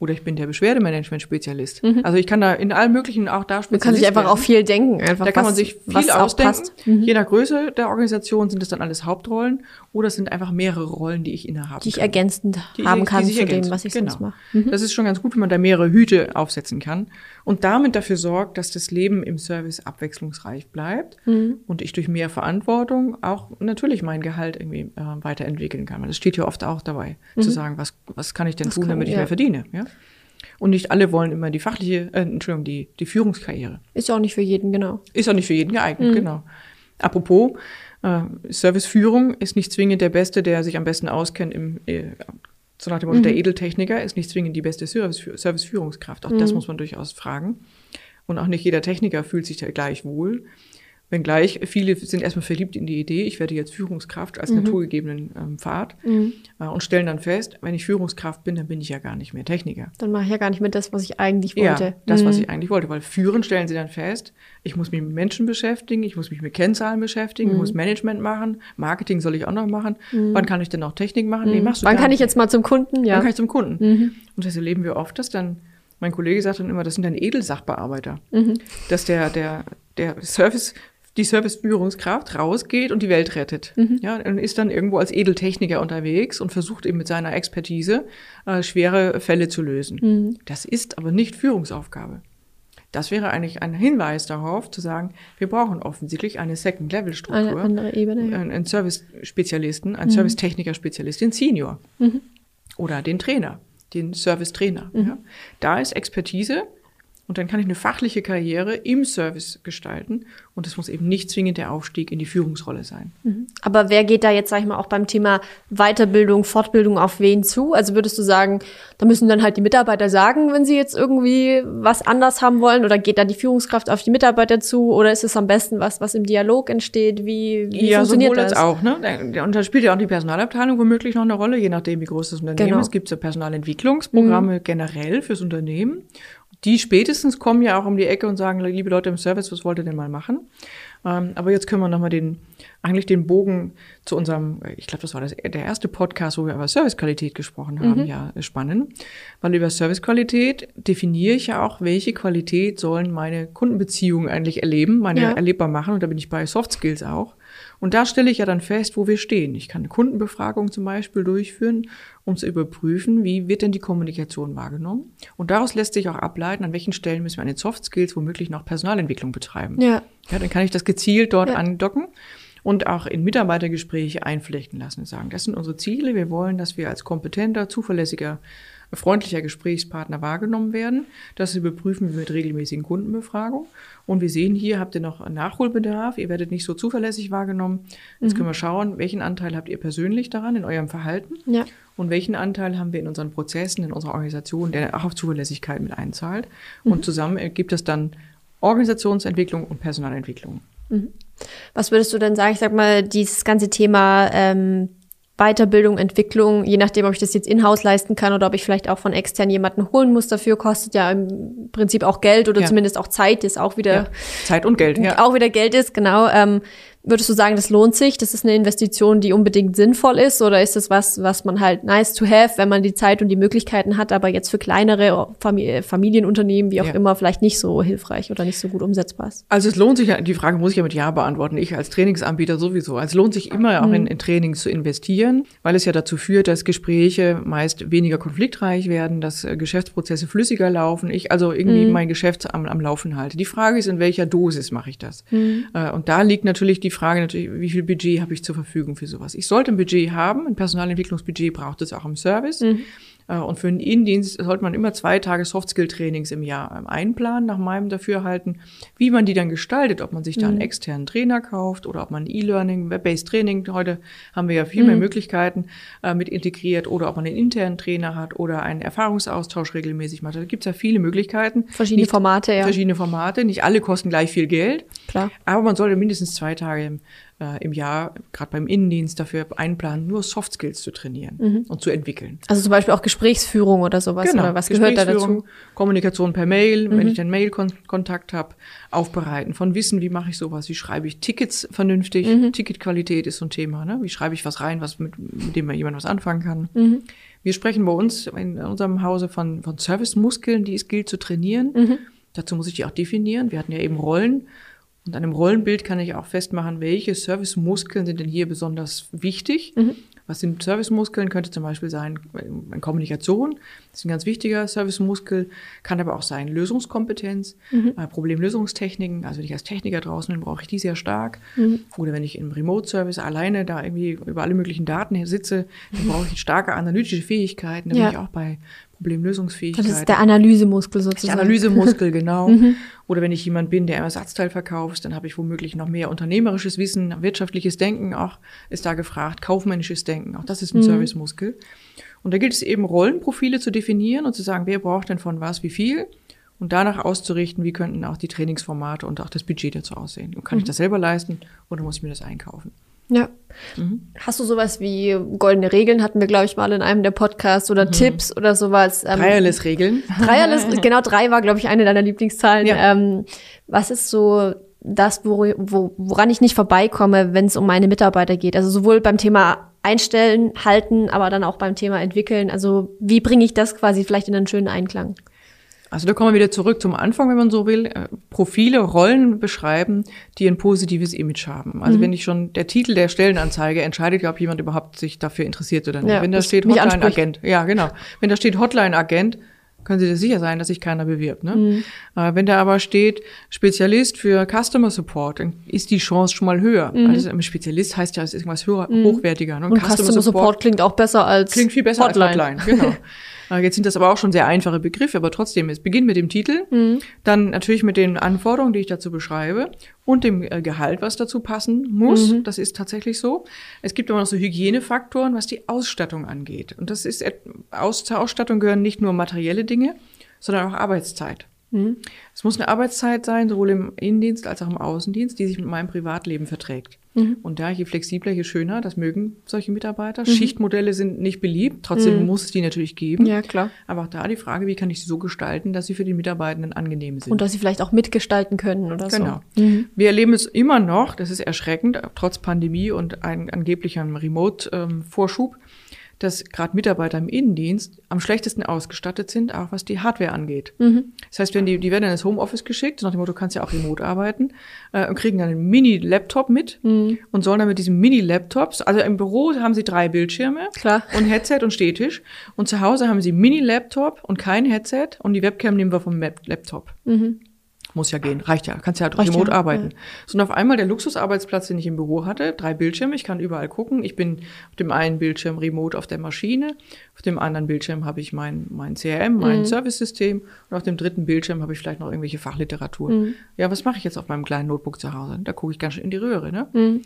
Oder ich bin der Beschwerdemanagement-Spezialist. Mhm. Also ich kann da in allen möglichen auch da Spezialist Man kann sich einfach werden. auch viel denken. Einfach da kann was, man sich viel ausdenken. Mhm. Je nach Größe der Organisation sind es dann alles Hauptrollen oder es sind einfach mehrere Rollen, die ich innehabe. Die ich kann. ergänzend die haben kann zu ergänzen. dem, was ich genau. sonst mache. Mhm. Das ist schon ganz gut, wenn man da mehrere Hüte aufsetzen kann und damit dafür sorgt, dass das Leben im Service abwechslungsreich bleibt mhm. und ich durch mehr Verantwortung auch natürlich mein Gehalt irgendwie äh, weiterentwickeln kann. Das steht ja oft auch dabei, zu mhm. sagen, was, was kann ich denn was tun, damit ich ja. mehr verdiene. Ja? Und nicht alle wollen immer die fachliche, äh, Entschuldigung, die, die Führungskarriere. Ist auch nicht für jeden, genau. Ist auch nicht für jeden geeignet, mhm. genau. Apropos, äh, Serviceführung ist nicht zwingend der Beste, der sich am besten auskennt im, äh, so nach dem Motto, mhm. der Edeltechniker ist nicht zwingend die beste Serviceführungskraft. Auch mhm. das muss man durchaus fragen. Und auch nicht jeder Techniker fühlt sich da gleich wohl. Wenngleich viele sind erstmal verliebt in die Idee, ich werde jetzt Führungskraft als mhm. naturgegebenen ähm, Pfad mhm. äh, und stellen dann fest, wenn ich Führungskraft bin, dann bin ich ja gar nicht mehr Techniker. Dann mache ich ja gar nicht mehr das, was ich eigentlich wollte. Ja, das, mhm. was ich eigentlich wollte. Weil führen stellen sie dann fest, ich muss mich mit Menschen beschäftigen, ich muss mich mit Kennzahlen beschäftigen, ich mhm. muss Management machen, Marketing soll ich auch noch machen. Mhm. Wann kann ich denn auch Technik machen? Nee, mhm. machst du Wann kann ich jetzt mal zum Kunden? Ja. Wann kann ich zum Kunden? Und das erleben wir oft, dass dann mein Kollege sagt dann immer, das sind dann Edelsachbearbeiter. Mhm. Dass der, der, der Service die Serviceführungskraft rausgeht und die Welt rettet. Mhm. Ja, und ist dann irgendwo als Edeltechniker unterwegs und versucht eben mit seiner Expertise äh, schwere Fälle zu lösen. Mhm. Das ist aber nicht Führungsaufgabe. Das wäre eigentlich ein Hinweis darauf, zu sagen, wir brauchen offensichtlich eine Second-Level-Struktur. Eine andere Ebene. Ja. Einen Service-Spezialisten, einen mhm. Service-Techniker-Spezialist, den Senior. Mhm. Oder den Trainer, den Service-Trainer. Mhm. Ja. Da ist Expertise und dann kann ich eine fachliche Karriere im Service gestalten. Und das muss eben nicht zwingend der Aufstieg in die Führungsrolle sein. Mhm. Aber wer geht da jetzt, sag ich mal, auch beim Thema Weiterbildung, Fortbildung auf wen zu? Also würdest du sagen, da müssen dann halt die Mitarbeiter sagen, wenn sie jetzt irgendwie was anders haben wollen? Oder geht da die Führungskraft auf die Mitarbeiter zu? Oder ist es am besten was, was im Dialog entsteht? Wie, wie ja, funktioniert sowohl das? auch. Ne? Und da spielt ja auch die Personalabteilung womöglich noch eine Rolle, je nachdem, wie groß das Unternehmen genau. ist. Gibt es ja Personalentwicklungsprogramme mhm. generell fürs Unternehmen die spätestens kommen ja auch um die Ecke und sagen, liebe Leute im Service, was wollt ihr denn mal machen? Ähm, aber jetzt können wir nochmal den, eigentlich den Bogen zu unserem, ich glaube, das war das, der erste Podcast, wo wir über Servicequalität gesprochen haben, mhm. ja, spannen. Weil über Servicequalität definiere ich ja auch, welche Qualität sollen meine Kundenbeziehungen eigentlich erleben, meine ja. erlebbar machen. Und da bin ich bei Soft Skills auch. Und da stelle ich ja dann fest, wo wir stehen. Ich kann eine Kundenbefragung zum Beispiel durchführen, um zu überprüfen, wie wird denn die Kommunikation wahrgenommen. Und daraus lässt sich auch ableiten, an welchen Stellen müssen wir an den Soft Skills womöglich noch Personalentwicklung betreiben. Ja. Ja, dann kann ich das gezielt dort ja. andocken und auch in Mitarbeitergespräche einflechten lassen und sagen, das sind unsere Ziele. Wir wollen, dass wir als kompetenter, zuverlässiger freundlicher Gesprächspartner wahrgenommen werden. Das überprüfen wir mit regelmäßigen Kundenbefragungen. Und wir sehen hier, habt ihr noch Nachholbedarf, ihr werdet nicht so zuverlässig wahrgenommen. Jetzt mhm. können wir schauen, welchen Anteil habt ihr persönlich daran in eurem Verhalten ja. und welchen Anteil haben wir in unseren Prozessen, in unserer Organisation, der auch auf Zuverlässigkeit mit einzahlt. Mhm. Und zusammen ergibt es dann Organisationsentwicklung und Personalentwicklung. Mhm. Was würdest du denn sagen? Ich sag mal, dieses ganze Thema ähm, Weiterbildung, Entwicklung, je nachdem, ob ich das jetzt in-house leisten kann oder ob ich vielleicht auch von extern jemanden holen muss dafür, kostet ja im Prinzip auch Geld oder ja. zumindest auch Zeit, ist auch wieder ja. Zeit und Geld, ja. Auch wieder Geld ist, genau. Ähm, Würdest du sagen, das lohnt sich? Das ist eine Investition, die unbedingt sinnvoll ist? Oder ist das was, was man halt nice to have, wenn man die Zeit und die Möglichkeiten hat, aber jetzt für kleinere Familienunternehmen, wie auch ja. immer, vielleicht nicht so hilfreich oder nicht so gut umsetzbar ist? Also es lohnt sich, die Frage muss ich ja mit Ja beantworten. Ich als Trainingsanbieter sowieso. Also es lohnt sich immer auch mhm. in, in Trainings zu investieren, weil es ja dazu führt, dass Gespräche meist weniger konfliktreich werden, dass äh, Geschäftsprozesse flüssiger laufen. Ich also irgendwie mhm. mein Geschäft am, am Laufen halte. Die Frage ist, in welcher Dosis mache ich das? Mhm. Äh, und da liegt natürlich die Frage natürlich, wie viel Budget habe ich zur Verfügung für sowas? Ich sollte ein Budget haben, ein Personalentwicklungsbudget braucht es auch im Service. Mhm. Äh, und für einen Innendienst sollte man immer zwei Tage Softskill-Trainings im Jahr ähm, einplanen, nach meinem Dafürhalten. Wie man die dann gestaltet, ob man sich da einen mhm. externen Trainer kauft oder ob man E-Learning, Web-Based Training, heute haben wir ja viel mhm. mehr Möglichkeiten äh, mit integriert, oder ob man einen internen Trainer hat oder einen Erfahrungsaustausch regelmäßig macht. Da gibt es ja viele Möglichkeiten. Verschiedene nicht, Formate, ja. Verschiedene Formate. Nicht alle kosten gleich viel Geld. Klar. Aber man sollte mindestens zwei Tage im äh, im Jahr, gerade beim Innendienst, dafür einplanen, nur Soft Skills zu trainieren mhm. und zu entwickeln. Also zum Beispiel auch Gesprächsführung oder sowas, genau. oder was gehört da dazu? Kommunikation per Mail, mhm. wenn ich dann Mail-Kontakt habe, aufbereiten von Wissen, wie mache ich sowas, wie schreibe ich Tickets vernünftig, mhm. Ticketqualität ist so ein Thema, ne? wie schreibe ich was rein, was mit, mit dem jemand was anfangen kann. Mhm. Wir sprechen bei uns in unserem Hause von, von Service-Muskeln, die es gilt zu trainieren. Mhm. Dazu muss ich die auch definieren. Wir hatten ja eben Rollen. Und an einem Rollenbild kann ich auch festmachen, welche Servicemuskeln sind denn hier besonders wichtig. Mhm. Was sind Servicemuskeln? Könnte zum Beispiel sein äh, Kommunikation, das ist ein ganz wichtiger Servicemuskel, kann aber auch sein Lösungskompetenz, mhm. äh, Problemlösungstechniken. Also wenn ich als Techniker draußen bin, brauche ich die sehr stark. Mhm. Oder wenn ich im Remote-Service alleine da irgendwie über alle möglichen Daten sitze, dann brauche ich starke analytische Fähigkeiten. Da ja. bin ich auch bei Problemlösungsfähigkeit. Das ist der Analysemuskel sozusagen. Der Analysemuskel, <laughs> genau. mhm. Oder wenn ich jemand bin, der ein Ersatzteil verkauft, dann habe ich womöglich noch mehr unternehmerisches Wissen, wirtschaftliches Denken auch ist da gefragt, kaufmännisches Denken, auch das ist ein mhm. Servicemuskel. Und da gilt es eben, Rollenprofile zu definieren und zu sagen, wer braucht denn von was wie viel und danach auszurichten, wie könnten auch die Trainingsformate und auch das Budget dazu aussehen. Und kann mhm. ich das selber leisten oder muss ich mir das einkaufen? Ja. Mhm. Hast du sowas wie goldene Regeln, hatten wir, glaube ich, mal in einem der Podcasts oder mhm. Tipps oder sowas? Ähm, Dreierless-Regeln. Dreierless, <laughs> genau, drei war, glaube ich, eine deiner Lieblingszahlen. Ja. Ähm, was ist so das, wo, wo, woran ich nicht vorbeikomme, wenn es um meine Mitarbeiter geht? Also sowohl beim Thema Einstellen, halten, aber dann auch beim Thema entwickeln. Also wie bringe ich das quasi vielleicht in einen schönen Einklang? Also da kommen wir wieder zurück zum Anfang, wenn man so will. Äh, Profile, Rollen beschreiben, die ein positives Image haben. Also mhm. wenn ich schon der Titel der Stellenanzeige entscheidet, ob jemand überhaupt sich dafür interessiert oder nicht. Ja, wenn da steht Hotline Agent, ja genau. Wenn da steht Hotline Agent, können Sie sicher sein, dass sich keiner bewirbt. Ne? Mhm. Äh, wenn da aber steht Spezialist für Customer Support, dann ist die Chance schon mal höher. Mhm. Also Spezialist heißt ja, es ist irgendwas höher, mhm. hochwertiger. Ne? Und Customer, Customer Support, Support, klingt auch besser als Klingt viel besser Hotline. als Hotline, genau. <laughs> Jetzt sind das aber auch schon sehr einfache Begriffe, aber trotzdem, es beginnt mit dem Titel, mhm. dann natürlich mit den Anforderungen, die ich dazu beschreibe und dem äh, Gehalt, was dazu passen muss. Mhm. Das ist tatsächlich so. Es gibt aber noch so Hygienefaktoren, was die Ausstattung angeht. Und das ist, aus zur Ausstattung gehören nicht nur materielle Dinge, sondern auch Arbeitszeit. Mhm. Es muss eine Arbeitszeit sein, sowohl im Innendienst als auch im Außendienst, die sich mit meinem Privatleben verträgt. Mhm. Und da, je flexibler, je schöner, das mögen solche Mitarbeiter. Mhm. Schichtmodelle sind nicht beliebt, trotzdem mhm. muss es die natürlich geben. Ja, klar. Aber auch da die Frage, wie kann ich sie so gestalten, dass sie für die Mitarbeitenden angenehm sind. Und dass sie vielleicht auch mitgestalten können oder genau. so. Genau. Mhm. Wir erleben es immer noch, das ist erschreckend, trotz Pandemie und ein angeblichem Remote-Vorschub, ähm, dass gerade Mitarbeiter im Innendienst am schlechtesten ausgestattet sind, auch was die Hardware angeht. Mhm. Das heißt, wenn die, die werden in das Homeoffice geschickt, nach dem Motto, du kannst ja auch remote arbeiten, äh, und kriegen dann einen Mini-Laptop mit mhm. und sollen dann mit diesem Mini-Laptops, also im Büro haben sie drei Bildschirme Klar. und Headset und Stehtisch und zu Hause haben sie Mini-Laptop und kein Headset und die Webcam nehmen wir vom Laptop. Mhm. Muss ja gehen, reicht ja, kannst ja halt remote ja, arbeiten. Ja. So, und auf einmal der Luxusarbeitsplatz, den ich im Büro hatte, drei Bildschirme, ich kann überall gucken. Ich bin auf dem einen Bildschirm remote auf der Maschine, auf dem anderen Bildschirm habe ich mein, mein CRM, mein mhm. Service-System und auf dem dritten Bildschirm habe ich vielleicht noch irgendwelche Fachliteratur. Mhm. Ja, was mache ich jetzt auf meinem kleinen Notebook zu Hause? Da gucke ich ganz schön in die Röhre, ne? Mhm.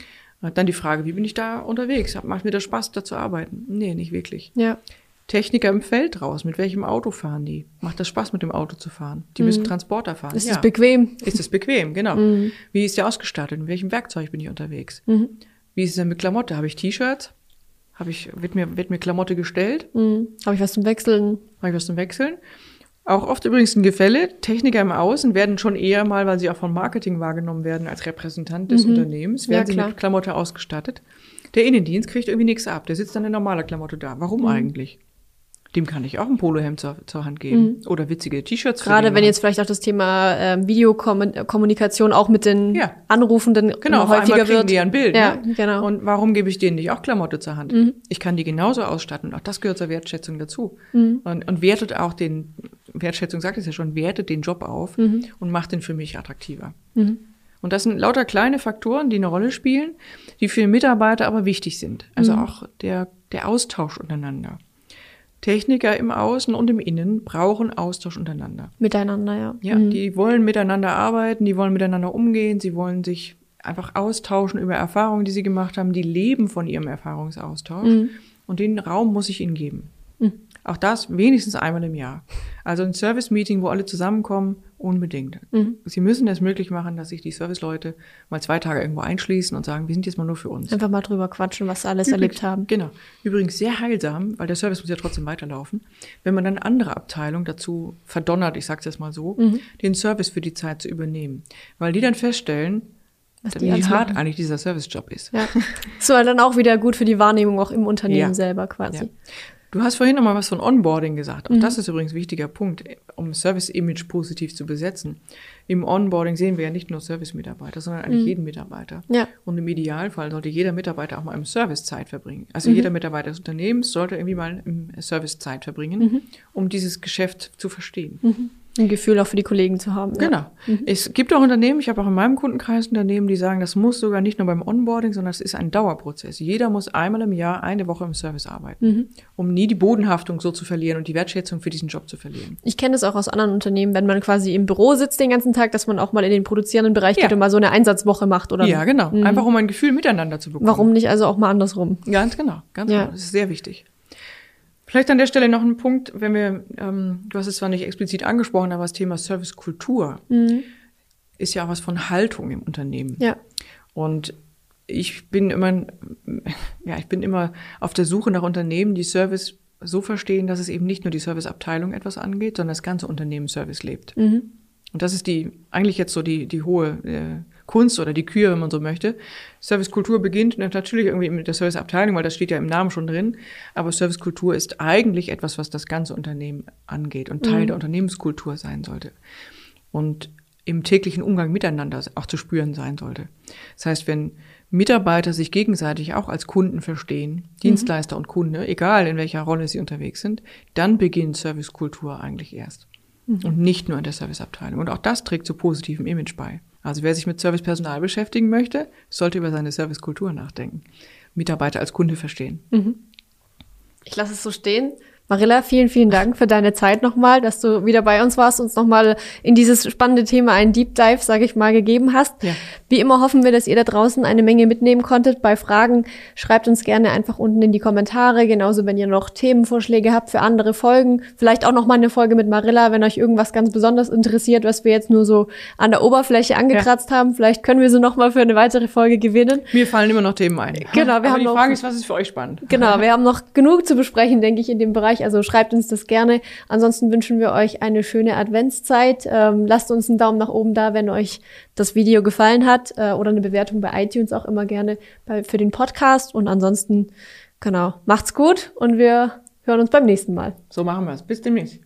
Dann die Frage, wie bin ich da unterwegs? Macht mir das Spaß, da zu arbeiten? Nee, nicht wirklich. Ja. Techniker im Feld raus. Mit welchem Auto fahren die? Macht das Spaß, mit dem Auto zu fahren? Die mhm. müssen Transporter fahren. Ist es bequem? Ist es bequem, genau. Mhm. Wie ist der ausgestattet? Mit welchem Werkzeug bin ich unterwegs? Mhm. Wie ist es denn mit Klamotte? Habe ich T-Shirts? Habe ich, wird mir, wird mir Klamotte gestellt? Mhm. Habe ich was zum Wechseln? Habe ich was zum Wechseln? Auch oft übrigens ein Gefälle. Techniker im Außen werden schon eher mal, weil sie auch vom Marketing wahrgenommen werden, als Repräsentant des mhm. Unternehmens, werden ja, sie mit Klamotte ausgestattet. Der Innendienst kriegt irgendwie nichts ab. Der sitzt dann in normaler Klamotte da. Warum mhm. eigentlich? Dem kann ich auch ein Polohemd zur, zur Hand geben. Mhm. Oder witzige T-Shirts. Gerade wenn jetzt vielleicht auch das Thema ähm, Videokommunikation auch mit den ja. Anrufenden genau, häufiger wird. Die ein Bild. Ja, ne? genau. Und warum gebe ich denen nicht auch Klamotte zur Hand? Mhm. Ich kann die genauso ausstatten. Auch das gehört zur Wertschätzung dazu. Mhm. Und, und wertet auch den, Wertschätzung sagt es ja schon, wertet den Job auf mhm. und macht den für mich attraktiver. Mhm. Und das sind lauter kleine Faktoren, die eine Rolle spielen, die für Mitarbeiter aber wichtig sind. Also mhm. auch der, der Austausch untereinander. Techniker im Außen und im Innen brauchen Austausch untereinander. Miteinander, ja. Ja, mhm. die wollen miteinander arbeiten, die wollen miteinander umgehen, sie wollen sich einfach austauschen über Erfahrungen, die sie gemacht haben, die leben von ihrem Erfahrungsaustausch. Mhm. Und den Raum muss ich ihnen geben. Auch das wenigstens einmal im Jahr. Also ein Service-Meeting, wo alle zusammenkommen, unbedingt. Mhm. Sie müssen es möglich machen, dass sich die Serviceleute mal zwei Tage irgendwo einschließen und sagen, wir sind jetzt mal nur für uns. Einfach mal drüber quatschen, was sie alles Übrigens, erlebt haben. Genau. Übrigens sehr heilsam, weil der Service muss ja trotzdem weiterlaufen, wenn man dann andere Abteilung dazu verdonnert, ich sage es jetzt mal so, mhm. den Service für die Zeit zu übernehmen. Weil die dann feststellen, wie hart machen. eigentlich dieser Servicejob ist. Ja. <laughs> So, dann auch wieder gut für die Wahrnehmung auch im Unternehmen ja. selber quasi. Ja. Du hast vorhin noch mal was von Onboarding gesagt. Auch mhm. das ist übrigens ein wichtiger Punkt, um Service-Image positiv zu besetzen. Im Onboarding sehen wir ja nicht nur Service-Mitarbeiter, sondern eigentlich mhm. jeden Mitarbeiter. Ja. Und im Idealfall sollte jeder Mitarbeiter auch mal im Service Zeit verbringen. Also mhm. jeder Mitarbeiter des Unternehmens sollte irgendwie mal im Service Zeit verbringen, mhm. um dieses Geschäft zu verstehen. Ein Gefühl auch für die Kollegen zu haben. Genau. Ja. Mhm. Es gibt auch Unternehmen, ich habe auch in meinem Kundenkreis Unternehmen, die sagen, das muss sogar nicht nur beim Onboarding, sondern es ist ein Dauerprozess. Jeder muss einmal im Jahr eine Woche im Service arbeiten, mhm. um nie die Bodenhaftung so zu verlieren und die Wertschätzung für diesen Job zu verlieren. Ich kenne das auch aus anderen Unternehmen, wenn man quasi im Büro sitzt den ganzen Tag, dass man auch mal in den produzierenden Bereich ja. geht und mal so eine Einsatzwoche macht, oder? Ja, genau. Mhm. Einfach um ein Gefühl miteinander zu bekommen. Warum nicht also auch mal andersrum? Ganz genau, ganz ja. genau. Das ist sehr wichtig. Vielleicht an der Stelle noch ein Punkt, wenn wir, ähm, du hast es zwar nicht explizit angesprochen, aber das Thema Servicekultur mhm. ist ja auch was von Haltung im Unternehmen. Ja. Und ich bin immer, ja, ich bin immer auf der Suche nach Unternehmen, die Service so verstehen, dass es eben nicht nur die Serviceabteilung etwas angeht, sondern das ganze Unternehmen Service lebt. Mhm. Und das ist die, eigentlich jetzt so die, die hohe äh, Kunst oder die Kür, wenn man so möchte. Servicekultur beginnt natürlich irgendwie mit der Serviceabteilung, weil das steht ja im Namen schon drin. Aber Servicekultur ist eigentlich etwas, was das ganze Unternehmen angeht und Teil mhm. der Unternehmenskultur sein sollte. Und im täglichen Umgang miteinander auch zu spüren sein sollte. Das heißt, wenn Mitarbeiter sich gegenseitig auch als Kunden verstehen, mhm. Dienstleister und Kunde, egal in welcher Rolle sie unterwegs sind, dann beginnt Servicekultur eigentlich erst. Mhm. Und nicht nur in der Serviceabteilung. Und auch das trägt zu positivem Image bei. Also wer sich mit Servicepersonal beschäftigen möchte, sollte über seine Servicekultur nachdenken. Mitarbeiter als Kunde verstehen. Mhm. Ich lasse es so stehen. Marilla, vielen, vielen Dank für deine Zeit nochmal, dass du wieder bei uns warst, uns nochmal in dieses spannende Thema einen Deep Dive, sage ich mal, gegeben hast. Ja. Wie immer hoffen wir, dass ihr da draußen eine Menge mitnehmen konntet. Bei Fragen schreibt uns gerne einfach unten in die Kommentare. Genauso, wenn ihr noch Themenvorschläge habt für andere Folgen. Vielleicht auch nochmal eine Folge mit Marilla, wenn euch irgendwas ganz besonders interessiert, was wir jetzt nur so an der Oberfläche angekratzt ja. haben. Vielleicht können wir sie nochmal für eine weitere Folge gewinnen. Mir fallen immer noch Themen ein. Genau, wir Aber haben die noch, Frage ist, was ist für euch spannend? Genau, wir haben noch genug zu besprechen, denke ich, in dem Bereich. Also schreibt uns das gerne. Ansonsten wünschen wir euch eine schöne Adventszeit. Ähm, lasst uns einen Daumen nach oben da, wenn euch das Video gefallen hat äh, oder eine Bewertung bei iTunes auch immer gerne bei, für den Podcast. Und ansonsten, genau, macht's gut und wir hören uns beim nächsten Mal. So machen wir es. Bis demnächst.